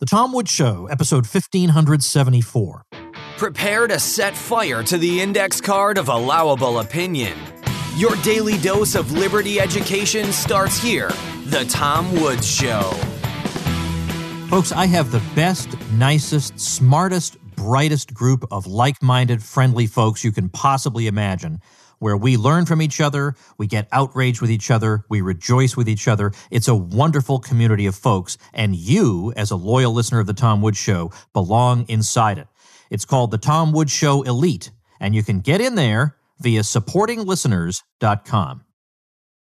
The Tom Woods Show, episode 1574. Prepare to set fire to the index card of allowable opinion. Your daily dose of liberty education starts here. The Tom Woods Show. Folks, I have the best, nicest, smartest, brightest group of like minded, friendly folks you can possibly imagine where we learn from each other, we get outraged with each other, we rejoice with each other. It's a wonderful community of folks, and you, as a loyal listener of The Tom Woods Show, belong inside it. It's called The Tom Woods Show Elite, and you can get in there via supportinglisteners.com.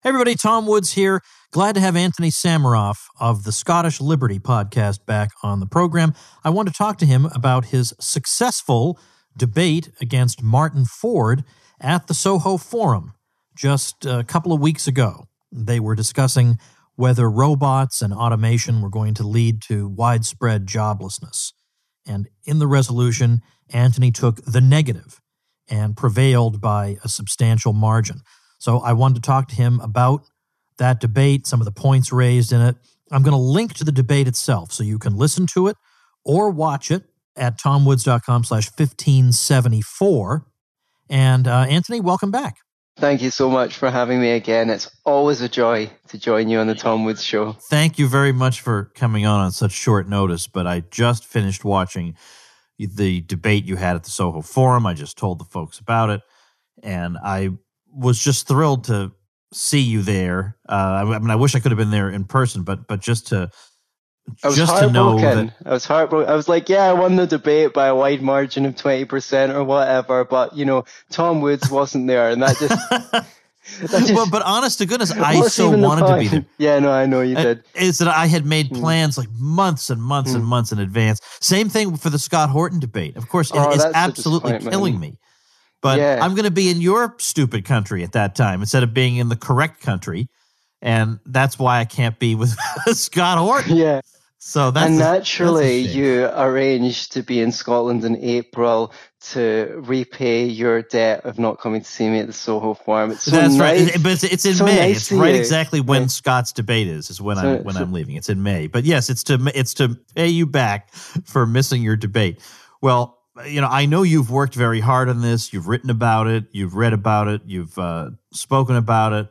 Hey everybody, Tom Woods here. Glad to have Antony Sammeroff of the Scottish Liberty podcast back on the program. I want to talk to him about his successful debate against Martin Ford at the Soho Forum just a couple of weeks ago. They were discussing whether robots and automation were going to lead to widespread joblessness. And in the resolution, Antony took the negative and prevailed by a substantial margin. So I wanted to talk to him about that debate, some of the points raised in it. I'm going to link to the debate itself so you can listen to it or watch it at tomwoods.com slash 1574. And uh, Antony, welcome back. Thank you so much for having me again. It's always a joy to join you on the Tom Woods Show. Thank you very much for coming on on such short notice. But I just finished watching the debate you had at the Soho Forum. I just told the folks about it, and I was just thrilled to see you there. Uh, I mean, I wish I could have been there in person, but but just to I was just heartbroken. that, I was heartbroken. I was like, yeah, I won the debate by a wide margin of 20% or whatever, but you know, Tom Woods wasn't there and that just. Just, well, but honest to goodness, I so wanted to be there. Yeah, no, I know you did. Is that I had made hmm. plans like months and months mm. and hmm. months in advance. Same thing for the Scott Horton debate. Of course, oh, it is absolutely killing me. But yeah. I'm going to be in your stupid country at that time instead of being in the correct country. And that's why I can't be with Scott Horton. Yeah. So that's and naturally, a, you arranged to be in Scotland in April to repay your debt of not coming to see me at the Soho Forum. It's so that's nice. right, but it's, it's in so May. Nice it's right you. exactly when yeah. Scott's debate is. Is when so, I'm when I'm leaving. It's in May. But yes, it's to it's to pay you back for missing your debate. Well, you know, I know you've worked very hard on this. You've written about it. You've read about it. You've uh, spoken about it.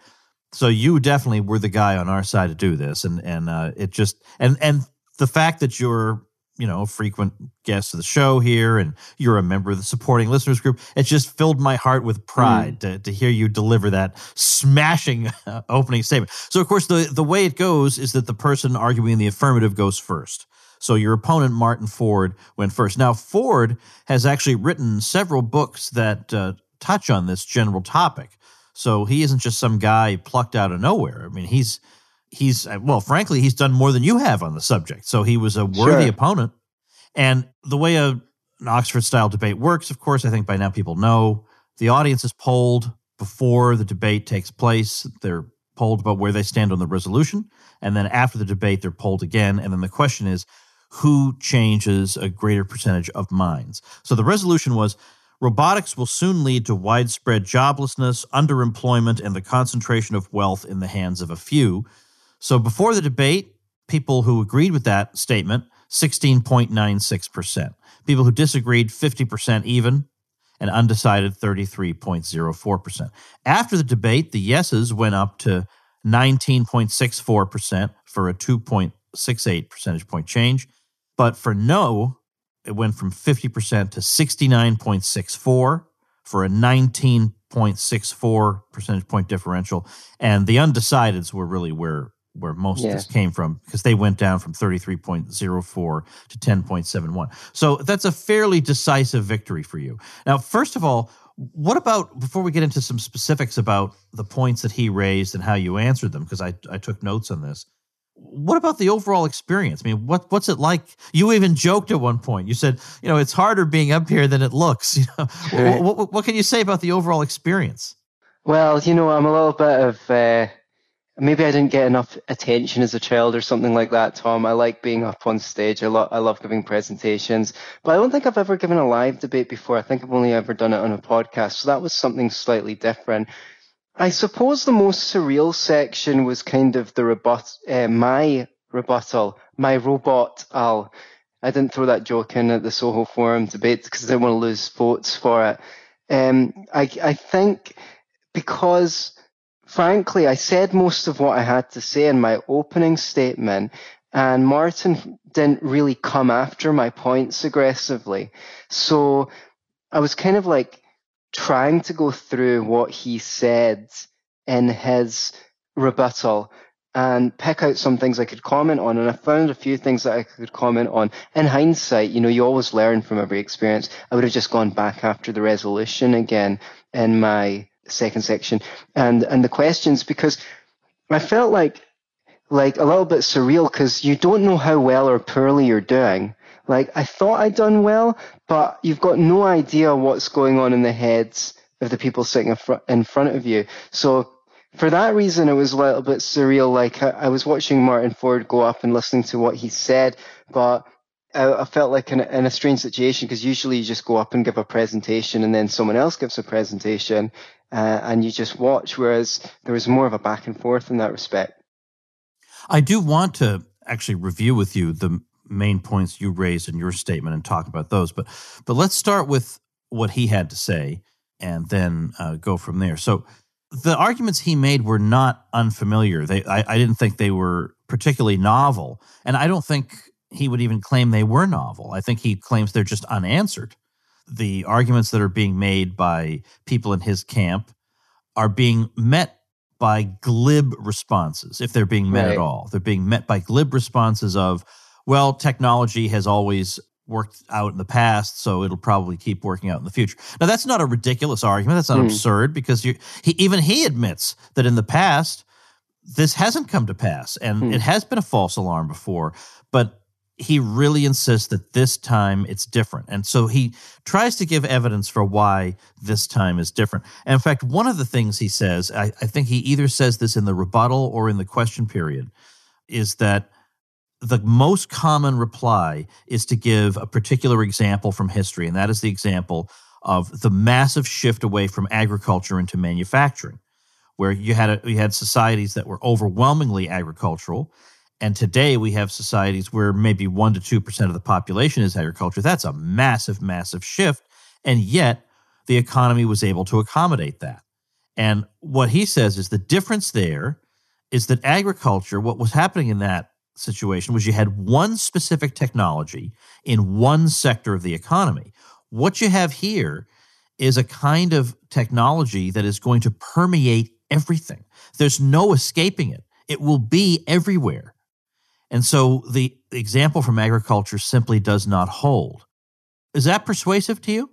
So you definitely were the guy on our side to do this, and and uh, it just and and the fact that you're you know a frequent guest of the show here and you're a member of the supporting listeners group it just filled my heart with pride mm. to, to hear you deliver that smashing uh, opening statement. So of course the, the way it goes is that the person arguing in the affirmative goes first. So your opponent martin ford went first. Now ford has actually written several books that uh, touch on this general topic. So he isn't just some guy plucked out of nowhere. I mean he's he's uh, well, frankly, he's done more than you have on the subject. So he was a worthy sure. opponent. And the way a, an Oxford style debate works, of course, I think by now people know the audience is polled before the debate takes place. They're polled about where they stand on the resolution. And then after the debate, they're polled again. And then the question is, who changes a greater percentage of minds? So the resolution was robotics will soon lead to widespread joblessness, underemployment, and the concentration of wealth in the hands of a few. So before the debate, people who agreed with that statement, 16.96%. People who disagreed, 50% even, and undecided, 33.04%. After the debate, the yeses went up to 19.64% for a 2.68 percentage point change. But for no, it went from 50% to 69.64 for a 19.64 percentage point differential. And the undecideds were really where where most yeah. of this came from because they went down from 33.04 to 10.71. So that's a fairly decisive victory for you. Now, first of all, what about before we get into some specifics about the points that he raised and how you answered them because I, I took notes on this. What about the overall experience? I mean, what what's it like? You even joked at one point. You said, you know, it's harder being up here than it looks. You know, what, what, what, can you say about the overall experience? Well, you know, I'm a little bit of uh, maybe I didn't get enough attention as a child or something like that, Tom. I like being up on stage. I, lo- I love giving presentations, but I don't think I've ever given a live debate before. I think I've only ever done it on a podcast. So that was something slightly different. I suppose the most surreal section was kind of the rebut, uh, my rebuttal. My robot, I'll. I didn't throw that joke in at the Soho Forum debate because I didn't want to lose votes for it. Um, I, I think because, frankly, I said most of what I had to say in my opening statement, and Martin didn't really come after my points aggressively. So I was kind of like trying to go through what he said in his rebuttal and pick out some things I could comment on. And I found a few things that I could comment on. In hindsight, you know, you always learn from every experience. I would have just gone back after the resolution again in my second section and, and the questions because I felt like, like a little bit surreal because you don't know how well or poorly you're doing. Like I thought I'd done well, but you've got no idea what's going on in the heads of the people sitting in front of you. So for that reason, it was a little bit surreal. Like I, I was watching Martin Ford go up and listening to what he said, but I, felt like in a, in a strange situation because usually you just go up and give a presentation and then someone else gives a presentation uh, and you just watch. Whereas there was more of a back and forth in that respect. I do want to actually review with you the main points you raised in your statement and talk about those. But but let's start with what he had to say and then uh, go from there. So the arguments he made were not unfamiliar. They I, I didn't think they were particularly novel, and I don't think he would even claim they were novel. I think he claims they're just unanswered. The arguments that are being made by people in his camp are being met by glib responses, if they're being met right. at all. They're being met by glib responses of, well, technology has always worked out in the past, so it'll probably keep working out in the future. Now, that's not a ridiculous argument. That's not mm. absurd because he, even he admits that in the past, this hasn't come to pass and mm. it has been a false alarm before. But he really insists that this time it's different. And so he tries to give evidence for why this time is different. And in fact, one of the things he says, I, I think he either says this in the rebuttal or in the question period, is that the most common reply is to give a particular example from history, and that is the example of the massive shift away from agriculture into manufacturing, where you had a, you had societies that were overwhelmingly agricultural, and today we have societies where maybe one to two percent of the population is agriculture. That's a massive, massive shift, and yet the economy was able to accommodate that. And what he says is the difference there is that agriculture, what was happening in that situation was you had one specific technology in one sector of the economy. What you have here is a kind of technology that is going to permeate everything. There's no escaping it. It will be everywhere. And so the example from agriculture simply does not hold. Is that persuasive to you?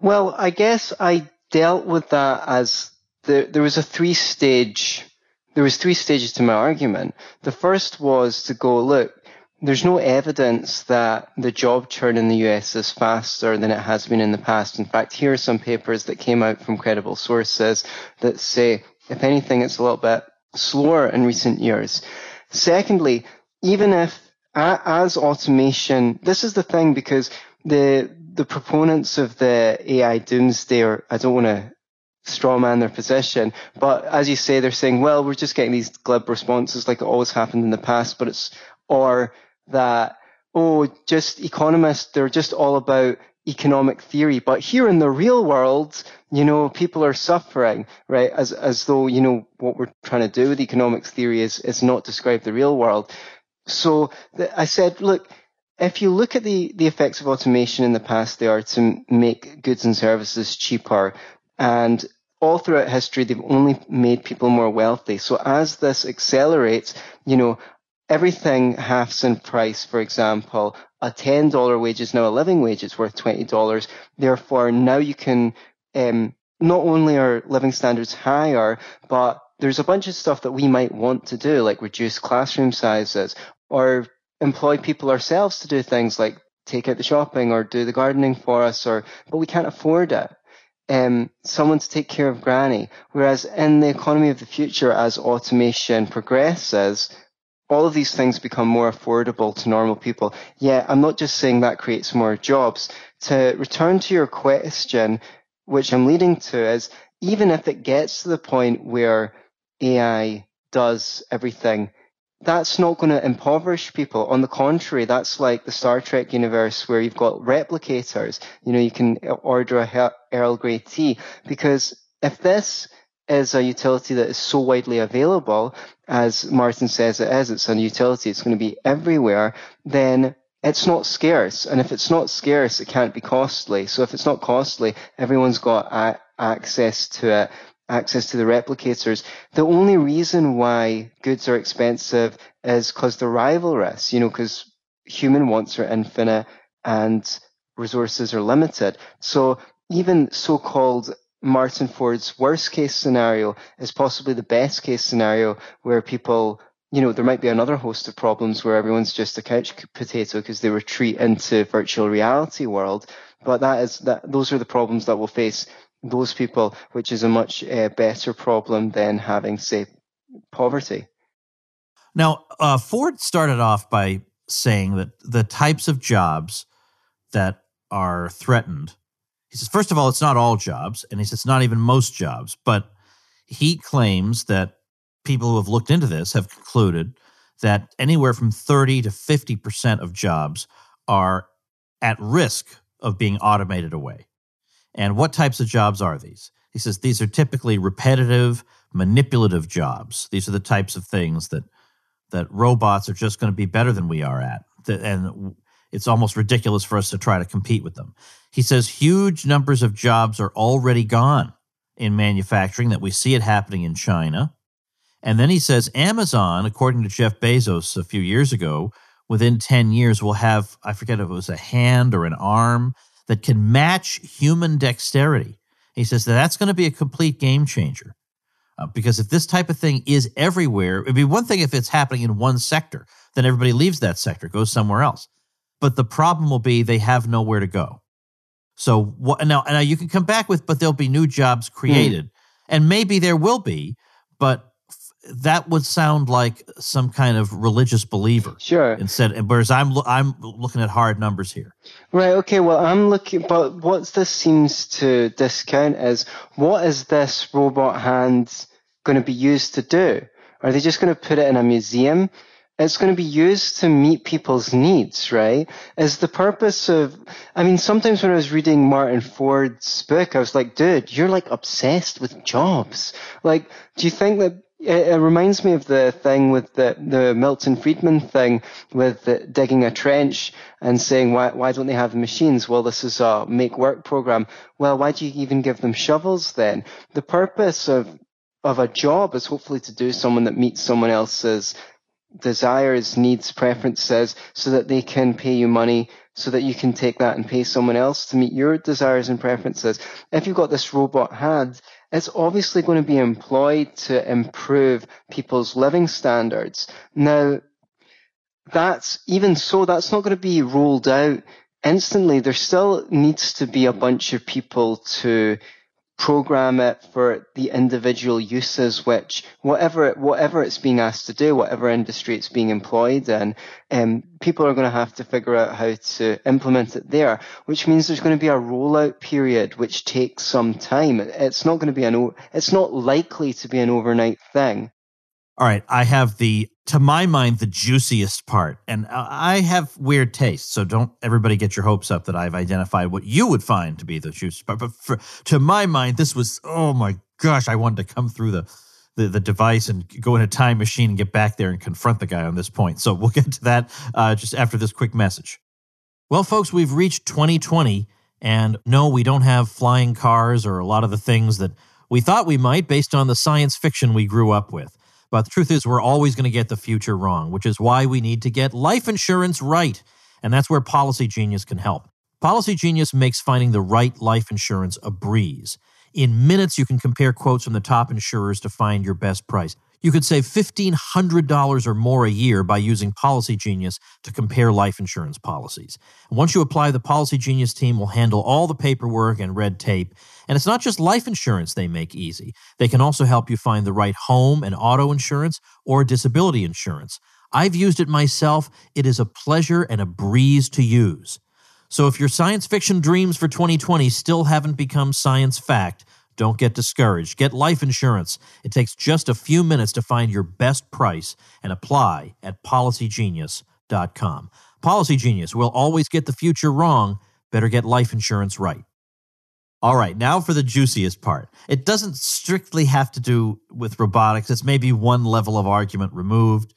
Well, I guess I dealt with that as the, there was a three stage there was three stages to my argument. The first was to go, look, there's no evidence that the job churn in the US is faster than it has been in the past. In fact, here are some papers that came out from credible sources that say, if anything, it's a little bit slower in recent years. Secondly, even if as automation, this is the thing because the the proponents of the AI doomsday, or I don't want to strawman their position. But as you say, they're saying, well, we're just getting these glib responses like it always happened in the past, but it's, or that, oh, just economists, they're just all about economic theory. But here in the real world, you know, people are suffering, right? As, as though, you know, what we're trying to do with economics theory is, is not describe the real world. So the, I said, look, if you look at the, the effects of automation in the past, they are to make goods and services cheaper. And all throughout history, they've only made people more wealthy. So as this accelerates, you know, everything halves in price. For example, a $10 wage is now a living wage. It's worth $20. Therefore, now you can, um, not only are living standards higher, but there's a bunch of stuff that we might want to do, like reduce classroom sizes or employ people ourselves to do things like take out the shopping or do the gardening for us or, but we can't afford it um, someone to take care of granny. Whereas in the economy of the future, as automation progresses, all of these things become more affordable to normal people. Yeah, I'm not just saying that creates more jobs. To return to your question, which I'm leading to, is even if it gets to the point where AI does everything, that's not going to impoverish people. On the contrary, that's like the Star Trek universe where you've got replicators. You know, you can order a Earl Grey tea because if this is a utility that is so widely available, as Martin says it is, it's a utility, it's going to be everywhere, then it's not scarce. And if it's not scarce, it can't be costly. So if it's not costly, everyone's got a- access to it access to the replicators. The only reason why goods are expensive is because they're rivalrous, you know, because human wants are infinite and resources are limited. So even so-called Martin Ford's worst case scenario is possibly the best case scenario where people, you know, there might be another host of problems where everyone's just a couch potato because they retreat into virtual reality world. But that is that those are the problems that will face those people, which is a much uh, better problem than having, say, poverty. Now, uh, Ford started off by saying that the types of jobs that are threatened, he says, first of all, it's not all jobs, and he says it's not even most jobs, but he claims that people who have looked into this have concluded that anywhere from 30 to 50% of jobs are at risk of being automated away. And what types of jobs are these? He says these are typically repetitive, manipulative jobs. These are the types of things that that robots are just going to be better than we are at. And it's almost ridiculous for us to try to compete with them. He says huge numbers of jobs are already gone in manufacturing, that we see it happening in China. And then he says Amazon, according to Jeff Bezos a few years ago, within 10 years will have, I forget if it was a hand or an arm that can match human dexterity. He says that that's going to be a complete game changer. Uh, because if this type of thing is everywhere, it'd be one thing if it's happening in one sector, then everybody leaves that sector, goes somewhere else. But the problem will be they have nowhere to go. So what, now, now you can come back with, but there'll be new jobs created, mm. and maybe there will be, but that would sound like some kind of religious believer. Sure. Instead, whereas I'm I'm looking at hard numbers here. Right. Okay. Well, I'm looking, but what this seems to discount is what is this robot hand going to be used to do? Are they just going to put it in a museum? It's going to be used to meet people's needs, right? Is the purpose of, I mean, sometimes when I was reading Martin Ford's book, I was like, dude, you're like obsessed with jobs. Like, do you think that it, reminds me of the thing with the, the Milton Friedman thing with digging a trench and saying, why, why don't they have machines? Well, this is a make work program. Well, why do you even give them shovels then? The purpose of, of a job is hopefully to do someone that meets someone else's desires, needs, preferences so that they can pay you money so that you can take that and pay someone else to meet your desires and preferences. If you've got this robot hand, it's obviously going to be employed to improve people's living standards. Now, that's even so, that's not going to be rolled out instantly. There still needs to be a bunch of people to program it for the individual uses, which whatever whatever it's being asked to do, whatever industry it's being employed in, um, people are going to have to figure out how to implement it there, which means there's going to be a rollout period which takes some time. It's not going to be an, it's not likely to be an overnight thing. All right, I have the to my mind the juiciest part, and I have weird tastes, so don't everybody get your hopes up that I've identified what you would find to be the juiciest part. But for, to my mind, this was oh my gosh, I wanted to come through the, the the, device and go in a time machine and get back there and confront the guy on this point. So we'll get to that uh, just after this quick message. Well, folks, we've reached 2020, and no, we don't have flying cars or a lot of the things that we thought we might based on the science fiction we grew up with. But the truth is, we're always going to get the future wrong, which is why we need to get life insurance right. And that's where Policy Genius can help. Policy Genius makes finding the right life insurance a breeze. In minutes, you can compare quotes from the top insurers to find your best price. You could save $1,500 or more a year by using Policy Genius to compare life insurance policies. Once you apply, the Policy Genius team will handle all the paperwork and red tape and it's not just life insurance they make easy. They can also help you find the right home and auto insurance or disability insurance. I've used it myself. It is a pleasure and a breeze to use. So if your science fiction dreams for 2020 still haven't become science fact, Don't get discouraged. Get life insurance. It takes just a few minutes to find your best price and apply at policygenius.com. Policy Genius will always get the future wrong. Better get life insurance right. All right, now for the juiciest part. It doesn't strictly have to do with robotics. It's maybe one level of argument removed,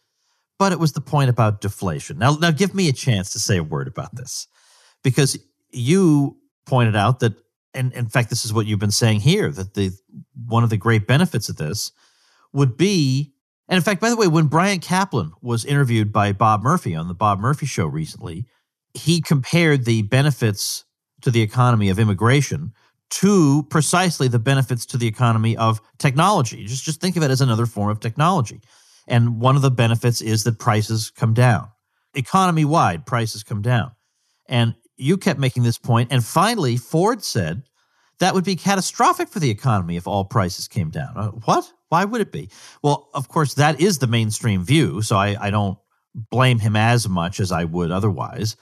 but it was the point about deflation. Now, now give me a chance to say a word about this because you pointed out that, and in fact, this is what you've been saying here, that the one of the great benefits of this would be, and in fact, by the way, when Bryan Caplan was interviewed by Bob Murphy on the Bob Murphy show recently, he compared the benefits to the economy of immigration to precisely the benefits to the economy of technology. Just just think of it as another form of technology. And one of the benefits is that prices come down. Economy wide, prices come down. And you kept making this point. And finally, Ford said that would be catastrophic for the economy if all prices came down. Uh, what? Why would it be? Well, of course, that is the mainstream view. So I, I don't blame him as much as I would otherwise.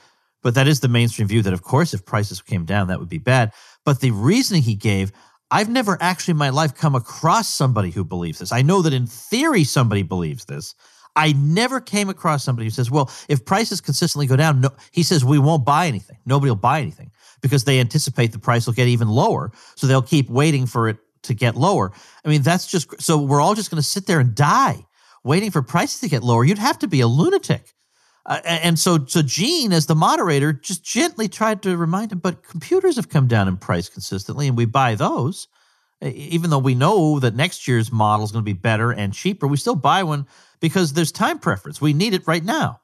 But that is the mainstream view that, of course, if prices came down, that would be bad. But the reasoning he gave, I've never actually in my life come across somebody who believes this. I know that in theory somebody believes this. I never came across somebody who says, well, if prices consistently go down, no, he says, we won't buy anything. Nobody will buy anything because they anticipate the price will get even lower. So they'll keep waiting for it to get lower. I mean, that's just so we're all just going to sit there and die waiting for prices to get lower. You'd have to be a lunatic. Uh, and so, so Gene, as the moderator, just gently tried to remind him, but computers have come down in price consistently, and we buy those. Even though we know that next year's model is going to be better and cheaper, we still buy one because there's time preference. We need it right now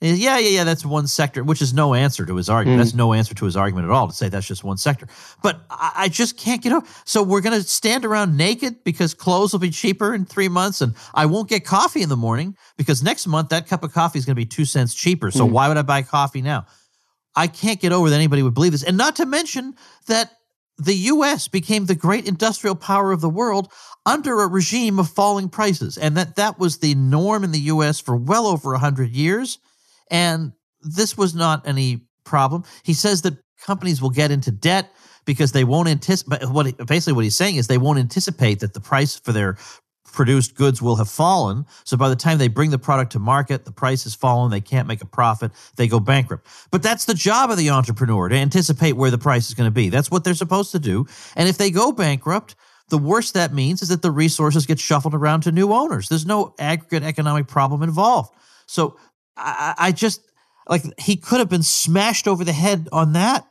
yeah, yeah, yeah, that's one sector, which is no answer to his argument. Mm. That's no answer to his argument at all to say that's just one sector. But I, I just can't get over. So we're going to stand around naked because clothes will be cheaper in three months, and I won't get coffee in the morning because next month that cup of coffee is going to be two cents cheaper. So mm. why would I buy coffee now? I can't get over that anybody would believe this. And not to mention that the US became the great industrial power of the world under a regime of falling prices, and that that was the norm in the US for well over 100 years. And this was not any problem. He says that companies will get into debt because they won't anticipate what basically what he's saying is they won't anticipate that the price for their produced goods will have fallen. So by the time they bring the product to market, the price has fallen, they can't make a profit, they go bankrupt. But that's the job of the entrepreneur to anticipate where the price is going to be. That's what they're supposed to do. And if they go bankrupt, the worst that means is that the resources get shuffled around to new owners. There's no aggregate economic problem involved. So I, I just like he could have been smashed over the head on that,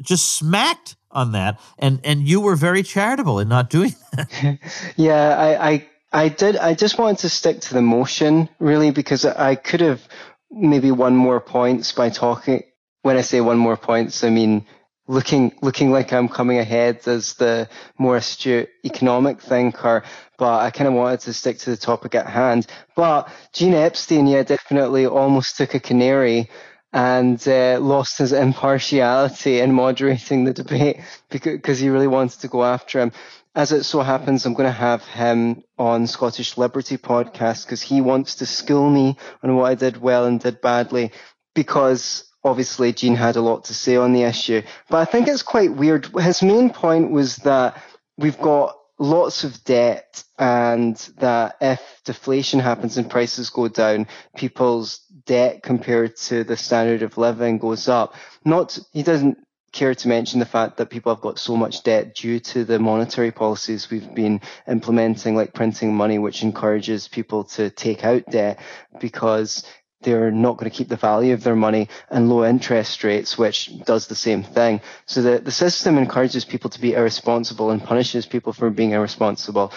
just smacked on that, and and you were very charitable in not doing that. yeah, I, I I did. I just wanted to stick to the motion really because I could have maybe won more points by talking. When I say one more points, I mean looking looking like I'm coming ahead as the more astute economic thinker, but I kind of wanted to stick to the topic at hand. But Gene Epstein, yeah, definitely almost took a canary and uh, lost his impartiality in moderating the debate because he really wanted to go after him. As it so happens, I'm going to have him on Scottish Liberty podcast because he wants to school me on what I did well and did badly because obviously Gene had a lot to say on the issue, but I think it's quite weird. His main point was that we've got lots of debt and that if deflation happens and prices go down, people's debt compared to the standard of living goes up. Not, he doesn't care to mention the fact that people have got so much debt due to the monetary policies we've been implementing, like printing money, which encourages people to take out debt because they're not going to keep the value of their money and low interest rates, which does the same thing. So the, the system encourages people to be irresponsible and punishes people for being irresponsible.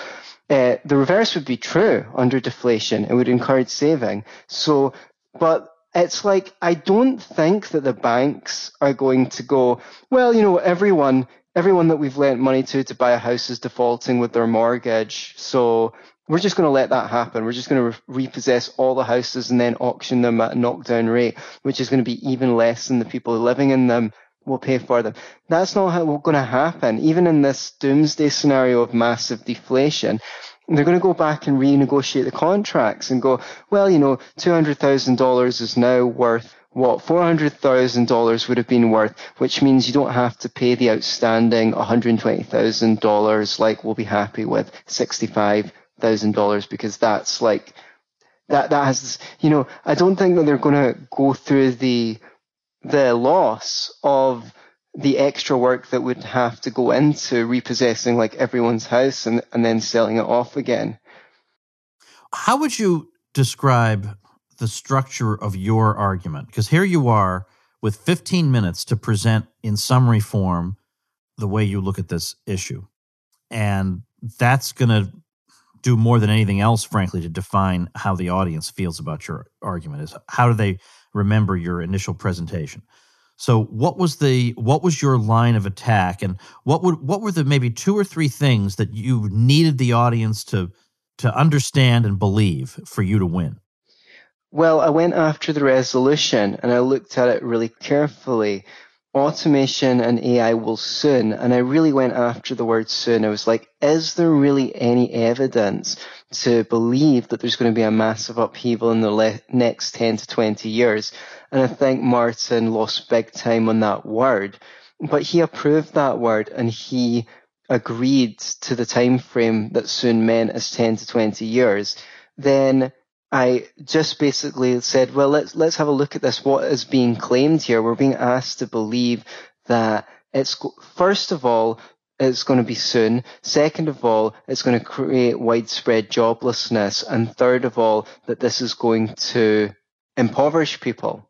Uh, the reverse would be true under deflation. It would encourage saving. So, but it's like, I don't think that the banks are going to go, well, you know, everyone, everyone that we've lent money to to buy a house is defaulting with their mortgage. So we're just going to let that happen. We're just going to re- repossess all the houses and then auction them at a knockdown rate, which is going to be even less than the people living in them will pay for them. That's not how going to happen. Even in this doomsday scenario of massive deflation, they're going to go back and renegotiate the contracts and go, well, you know, $200,000 is now worth what $400,000 would have been worth, which means you don't have to pay the outstanding $120,000 like we'll be happy with $65,000 because that's like that that has you know I don't think that they're going to go through the the loss of the extra work that would have to go into repossessing like everyone's house and, and then selling it off again. How would you describe the structure of your argument? Because here you are with 15 minutes to present in summary form the way you look at this issue. And that's going to do more than anything else, frankly, to define how the audience feels about your argument. Is how do they remember your initial presentation? So, what was the what was your line of attack, and what would what were the maybe two or three things that you needed the audience to to understand and believe for you to win? Well, I went after the resolution and I looked at it really carefully. Automation and AI will soon, and I really went after the word soon. I was like, is there really any evidence to believe that there's going to be a massive upheaval in the le- next 10 to 20 years? And I think Martin lost big time on that word, but he approved that word and he agreed to the time frame that soon meant as 10 to 20 years, then I just basically said, well, let's let's have a look at this. What is being claimed here? We're being asked to believe that it's first of all it's going to be soon. Second of all, it's going to create widespread joblessness, and third of all, that this is going to impoverish people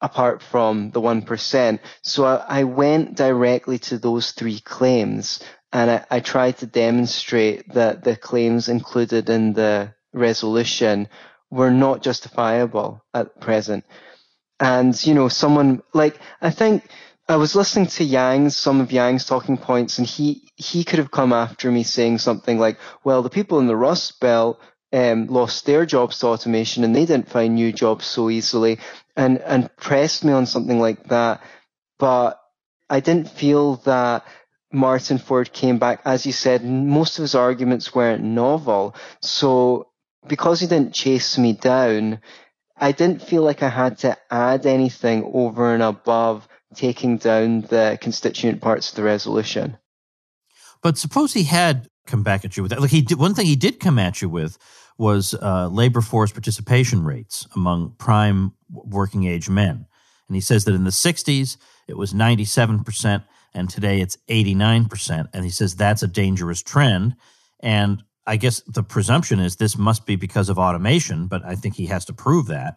apart from the 1%. So I, I went directly to those three claims and I, I tried to demonstrate that the claims included in the resolution were not justifiable at present. And, you know, someone like, I think I was listening to Yang's, some of Yang's talking points, and he, he could have come after me saying something like, well, the people in the Rust Belt um, lost their jobs to automation and they didn't find new jobs so easily and, and pressed me on something like that. But I didn't feel that Martin Ford came back, as you said, most of his arguments weren't novel. So because he didn't chase me down, I didn't feel like I had to add anything over and above taking down the constituent parts of the resolution. But suppose he had come back at you with that. Like he did, one thing he did come at you with was uh, labor force participation rates among prime working age men. And he says that in the 60s, it was 97%, and today it's 89%. And he says that's a dangerous trend. And I guess the presumption is this must be because of automation, but I think he has to prove that.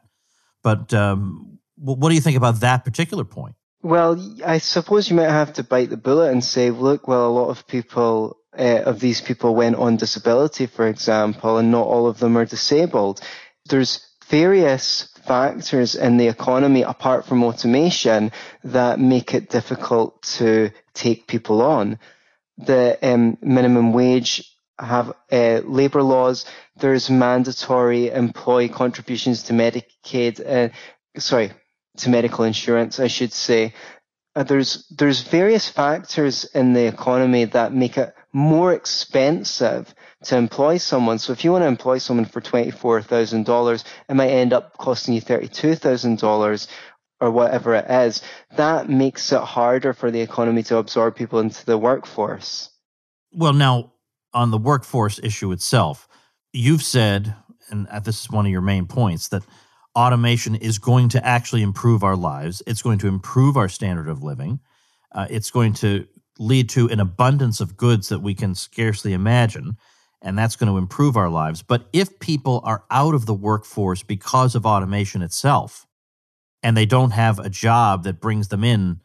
But um, what do you think about that particular point? Well, I suppose you might have to bite the bullet and say, look, well, a lot of people uh, of these people went on disability, for example, and not all of them are disabled. There's various factors in the economy apart from automation that make it difficult to take people on. The um, minimum wage have uh, labour laws. There's mandatory employee contributions to Medicaid. Uh, sorry, to medical insurance, I should say. Uh, there's there's various factors in the economy that make it more expensive to employ someone. So if you want to employ someone for twenty four thousand dollars, it might end up costing you thirty two thousand dollars or whatever it is. That makes it harder for the economy to absorb people into the workforce. Well, now on the workforce issue itself, you've said, and this is one of your main points, that automation is going to actually improve our lives. It's going to improve our standard of living. Uh, it's going to lead to an abundance of goods that we can scarcely imagine. And that's going to improve our lives. But if people are out of the workforce because of automation itself, and they don't have a job that brings them in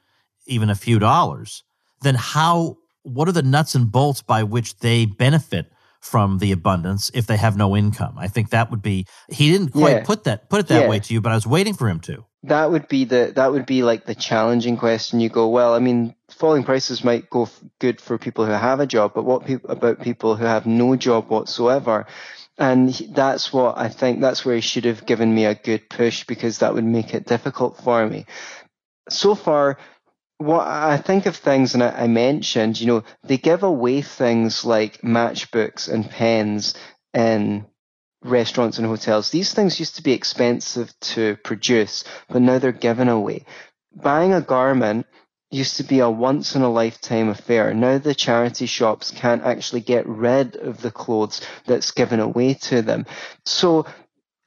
even a few dollars, then how what are the nuts and bolts by which they benefit from the abundance if they have no income? I think that would be he didn't quite yeah. put that put it that yeah. way to you, but I was waiting for him to. That would be the that would be like the challenging question. You go, well, I mean, falling prices might go f- good for people who have a job, but what pe- about people who have no job whatsoever? And that's what I think. That's where he should have given me a good push because that would make it difficult for me. So far, what I think of things, and I, I, mentioned, you know, they give away things like matchbooks and pens in restaurants and hotels. These things used to be expensive to produce, but now they're given away. Buying a garment used to be a once in a lifetime affair. Now the charity shops can't actually get rid of the clothes that's given away to them. So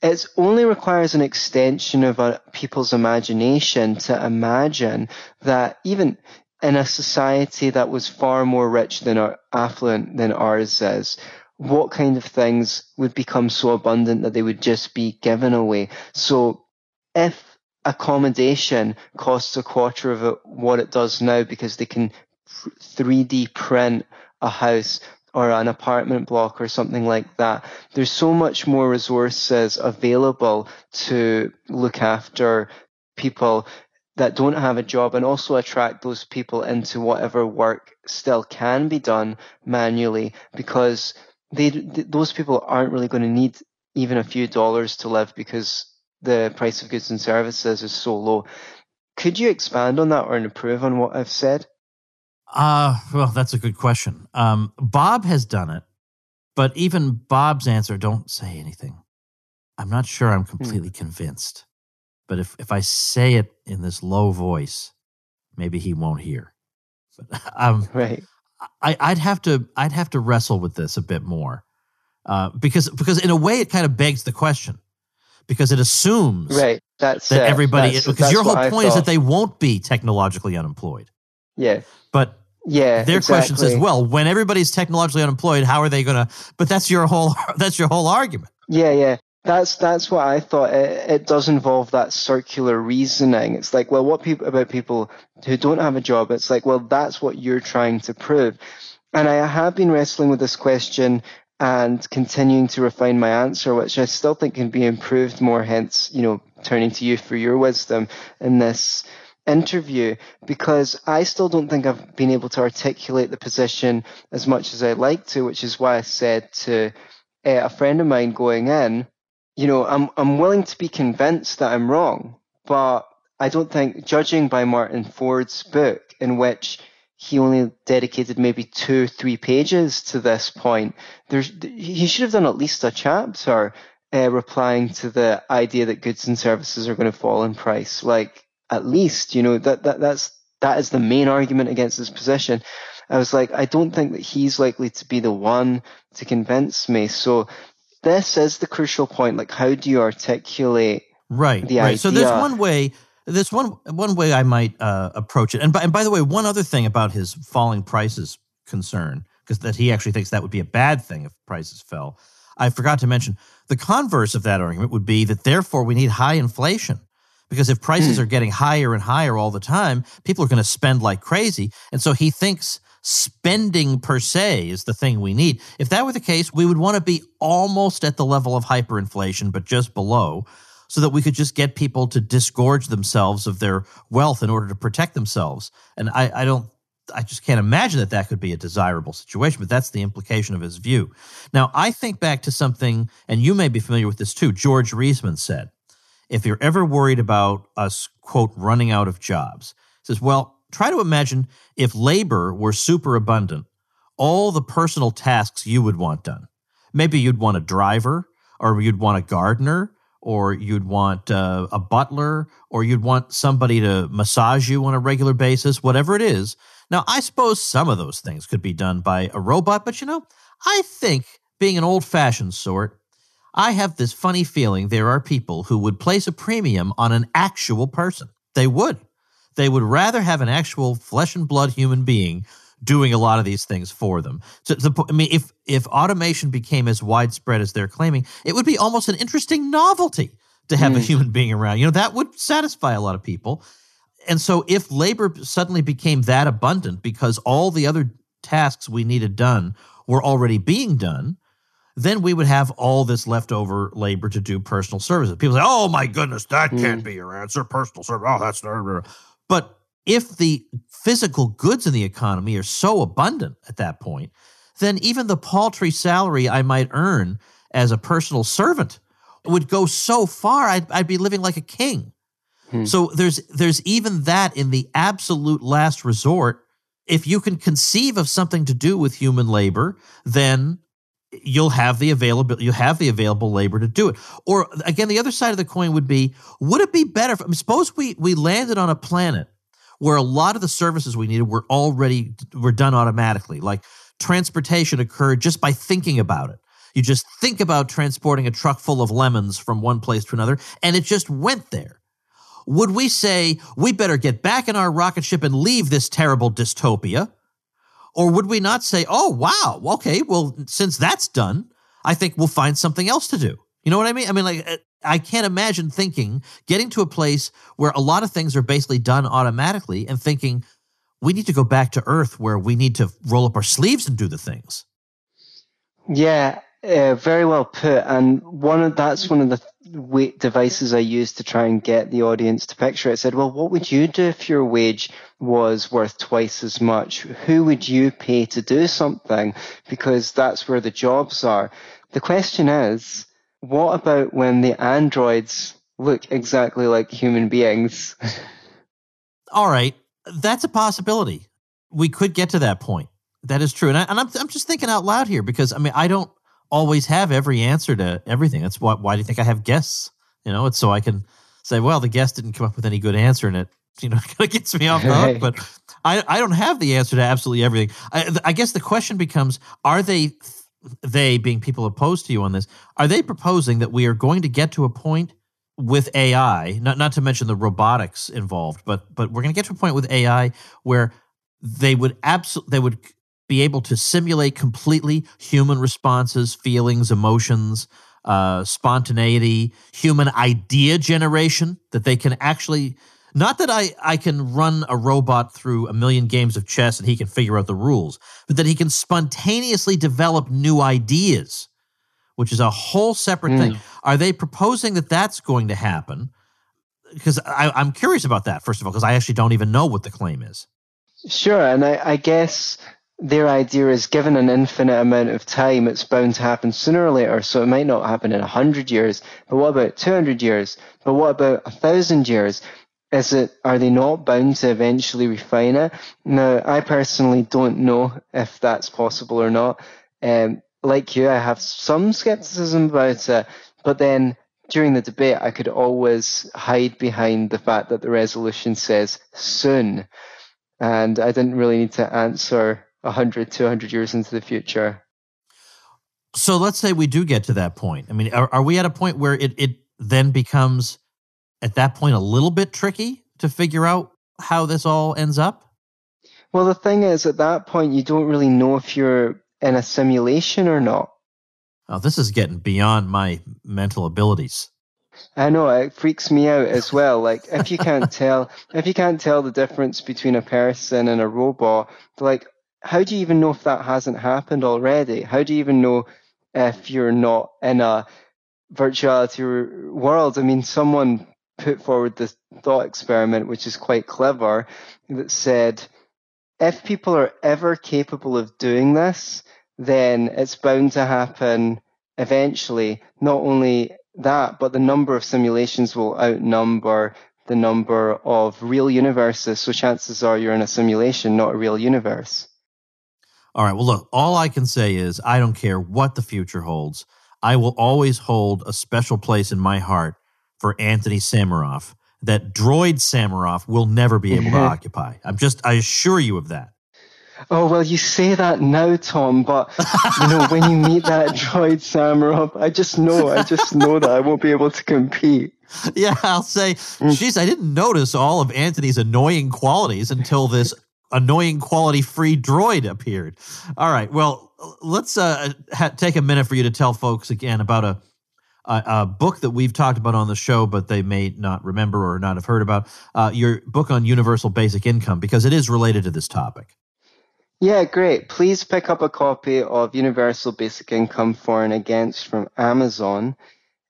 it only requires an extension of uh, people's imagination to imagine that even in a society that was far more rich than our, affluent than ours is, what kind of things would become so abundant that they would just be given away. So if accommodation costs a quarter of what it does now because they can 3D print a house or an apartment block or something like that. There's so much more resources available to look after people that don't have a job and also attract those people into whatever work still can be done manually because they, those people aren't really going to need even a few dollars to live because the price of goods and services is so low. Could you expand on that or improve on what I've said? Uh, well, that's a good question. Um, Bob has done it, but even Bob's answer, don't say anything. I'm not sure I'm hmm. completely hmm. convinced, but if, if I say it in this low voice, maybe he won't hear. But, um, right. I, I'd have to I'd have to wrestle with this a bit more, uh, because because in a way it kind of begs the question because it assumes right that's that everybody that's, because that's your whole point is that they won't be technologically unemployed. Yeah, but yeah, their exactly. question says, well, when everybody's technologically unemployed, how are they going to? But that's your whole that's your whole argument. Yeah, yeah. That's that's what I thought. It, it does involve that circular reasoning. It's like, well, what people about people who don't have a job? It's like, well, that's what you're trying to prove. And I have been wrestling with this question and continuing to refine my answer, which I still think can be improved more. Hence, you know, turning to you for your wisdom in this interview, because I still don't think I've been able to articulate the position as much as I'd like to, which is why I said to uh, a friend of mine going in, you know, I'm I'm willing to be convinced that I'm wrong, but I don't think, judging by Martin Ford's book, in which he only dedicated maybe two, three pages to this point. There's, he should have done at least a chapter uh, replying to the idea that goods and services are going to fall in price. Like, at least, you know, that, that, that's, that is the main argument against his position. I was like, I don't think that he's likely to be the one to convince me. So this is the crucial point. Like, how do you articulate right, the right. idea? So there's one way There's one one way I might uh, approach it. And by, and by the way, one other thing about his falling prices concern, because that he actually thinks that would be a bad thing if prices fell. I forgot to mention the converse of that argument would be that therefore we need high inflation. Because if prices mm. are getting higher and higher all the time, people are going to spend like crazy. And so he thinks spending per se is the thing we need. If that were the case, we would want to be almost at the level of hyperinflation, but just below so that we could just get people to disgorge themselves of their wealth in order to protect themselves. And I, I don't, I just can't imagine that that could be a desirable situation, but that's the implication of his view. Now, I think back to something, and you may be familiar with this too. George Reisman said, if you're ever worried about us, quote, running out of jobs, says, well, try to imagine if labor were super abundant, all the personal tasks you would want done. Maybe you'd want a driver, or you'd want a gardener, or you'd want uh, a butler, or you'd want somebody to massage you on a regular basis, whatever it is. Now, I suppose some of those things could be done by a robot, but you know, I think being an old fashioned sort, I have this funny feeling there are people who would place a premium on an actual person. They would. They would rather have an actual flesh and blood human being doing a lot of these things for them. So the, I mean, if if automation became as widespread as they're claiming, it would be almost an interesting novelty to have mm. a human being around. You know, that would satisfy a lot of people. And so, if labor suddenly became that abundant because all the other tasks we needed done were already being done, then we would have all this leftover labor to do personal services. People say, "Oh my goodness, that mm. can't be your answer. Personal service. Oh, that's not." But if the physical goods in the economy are so abundant at that point, then even the paltry salary I might earn as a personal servant would go so far I'd, I'd be living like a king. Hmm. So there's there's even that in the absolute last resort. If you can conceive of something to do with human labor, then you'll have the available you have the available labor to do it. Or again, the other side of the coin would be: Would it be better? If, I mean, suppose we we landed on a planet where a lot of the services we needed were already were done automatically, like transportation occurred just by thinking about it. You just think about transporting a truck full of lemons from one place to another, and it just went there. Would we say we better get back in our rocket ship and leave this terrible dystopia? Or would we not say, oh, wow, okay, well, since that's done, I think we'll find something else to do? You know what I mean? I mean, like, I can't imagine thinking, getting to a place where a lot of things are basically done automatically and thinking, we need to go back to Earth where we need to roll up our sleeves and do the things. Yeah, uh, very well put. And one of that's one of the devices I used to try and get the audience to picture it. I said, well, what would you do if your wage was worth twice as much? Who would you pay to do something? Because that's where the jobs are. The question is, what about when the androids look exactly like human beings? All right, that's a possibility. We could get to that point. That is true. And, I, I'm, I'm just thinking out loud here because, I mean, I don't always have every answer to everything. That's why, why do you think I have guests? You know, it's so I can say, well, the guest didn't come up with any good answer and it, you know, kind of gets me off the hook. But I, I don't have the answer to absolutely everything. I, I guess the question becomes, are they, they being people opposed to you on this, are they proposing that we are going to get to a point with AI, not not to mention the robotics involved, but but we're going to get to a point with AI where they would absolutely they would be able to simulate completely human responses, feelings, emotions, uh, spontaneity, human idea generation, that they can actually, not that I, I can run a robot through a million games of chess and he can figure out the rules, but that he can spontaneously develop new ideas, which is a whole separate mm. thing. Are they proposing that that's going to happen? Because I'm curious about that, first of all, because I actually don't even know what the claim is. Sure. And I, I guess their idea is given an infinite amount of time, it's bound to happen sooner or later. So it might not happen in 100 years, but what about 200 years? But what about 1,000 years? Is it, are they not bound to eventually refine it? Now, I personally don't know if that's possible or not. Um, like you, I have some skepticism about it, but then during the debate, I could always hide behind the fact that the resolution says soon. And I didn't really need to answer 100, 200 years into the future. So let's say we do get to that point. I mean, are, are we at a point where it, it then becomes, at that point, a little bit tricky to figure out how this all ends up? Well, the thing is, at that point, you don't really know if you're in a simulation or not. Oh, this is getting beyond my mental abilities. I know it freaks me out as well. Like if you can't tell, if you can't tell the difference between a person and a robot, like how do you even know if that hasn't happened already? How do you even know if you're not in a virtuality world? I mean, someone put forward this thought experiment, which is quite clever, that said, if people are ever capable of doing this, then it's bound to happen eventually. Not only that, but the number of simulations will outnumber the number of real universes. So chances are you're in a simulation, not a real universe. All right. Well, look, all I can say is I don't care what the future holds. I will always hold a special place in my heart for Antony Sammeroff that droid Sammeroff will never be able to mm-hmm. occupy. I'm just, I assure you of that. Oh, well, you say that now, Tom, but, you know, when you meet that droid Sammeroff, I just know, I just know that I won't be able to compete. Yeah, I'll say, mm. geez, I didn't notice all of Antony's annoying qualities until this annoying quality free droid appeared. All right. Well, let's uh, ha- take a minute for you to tell folks again about a, a, a, book that we've talked about on the show, but they may not remember or not have heard about. Uh, your book on universal basic income, because it is related to this topic. Yeah, great. Please pick up a copy of Universal Basic Income for and Against from Amazon.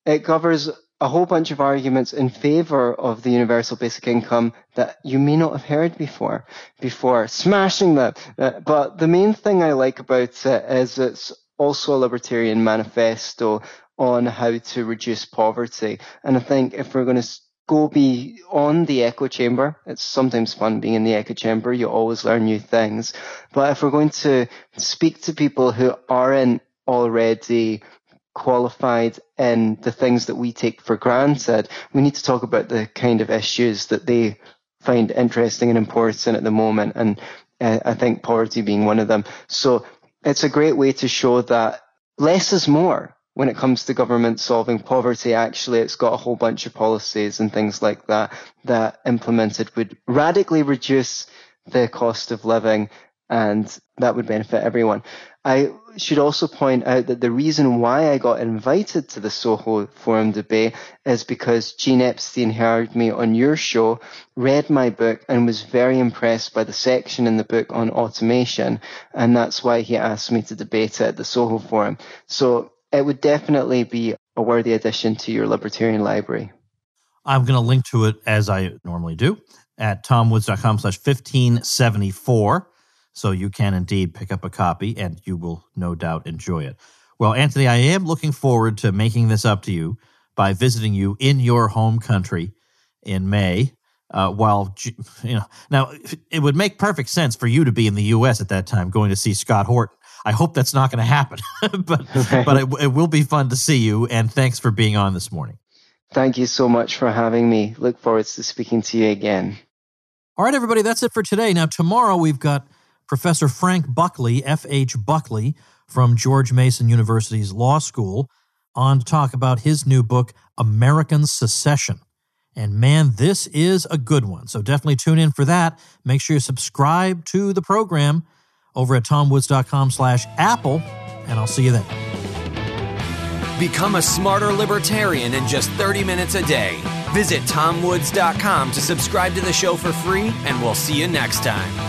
It covers a whole bunch of arguments in favor of the universal basic income that you may not have heard before, before smashing them. Uh, but the main thing I like about it is it's also a libertarian manifesto on how to reduce poverty. And I think if we're going to go beyond the echo chamber, it's sometimes fun being in the echo chamber. You always learn new things. But if we're going to speak to people who aren't already qualified in the things that we take for granted. We need to talk about the kind of issues that they find interesting and important at the moment. And uh, I think poverty being one of them. So it's a great way to show that less is more when it comes to government solving poverty. Actually, it's got a whole bunch of policies and things like that that implemented would radically reduce the cost of living and that would benefit everyone. I should also point out that the reason why I got invited to the Soho Forum debate is because Gene Epstein heard me on your show, read my book, and was very impressed by the section in the book on automation. And that's why he asked me to debate it at the Soho Forum. So it would definitely be a worthy addition to your libertarian library. I'm going to link to it as I normally do at tomwoods.com slash 1574. So you can indeed pick up a copy and you will no doubt enjoy it. Well, Antony, I am looking forward to making this up to you by visiting you in your home country in May. Uh, while you know, now it would make perfect sense for you to be in the U.S. at that time, going to see Scott Horton. I hope that's not going to happen, but but it, it will be fun to see you. And thanks for being on this morning. Thank you so much for having me. Look forward to speaking to you again. All right, everybody, that's it for today. Now, tomorrow we've got Professor Frank Buckley, F.H. Buckley, from George Mason University's Law School, on to talk about his new book, American Secession. And man, this is a good one. So definitely tune in for that. Make sure you subscribe to the program over at tomwoods.com slash apple, and I'll see you then. Become a smarter libertarian in just 30 minutes a day. Visit tomwoods.com to subscribe to the show for free, and we'll see you next time.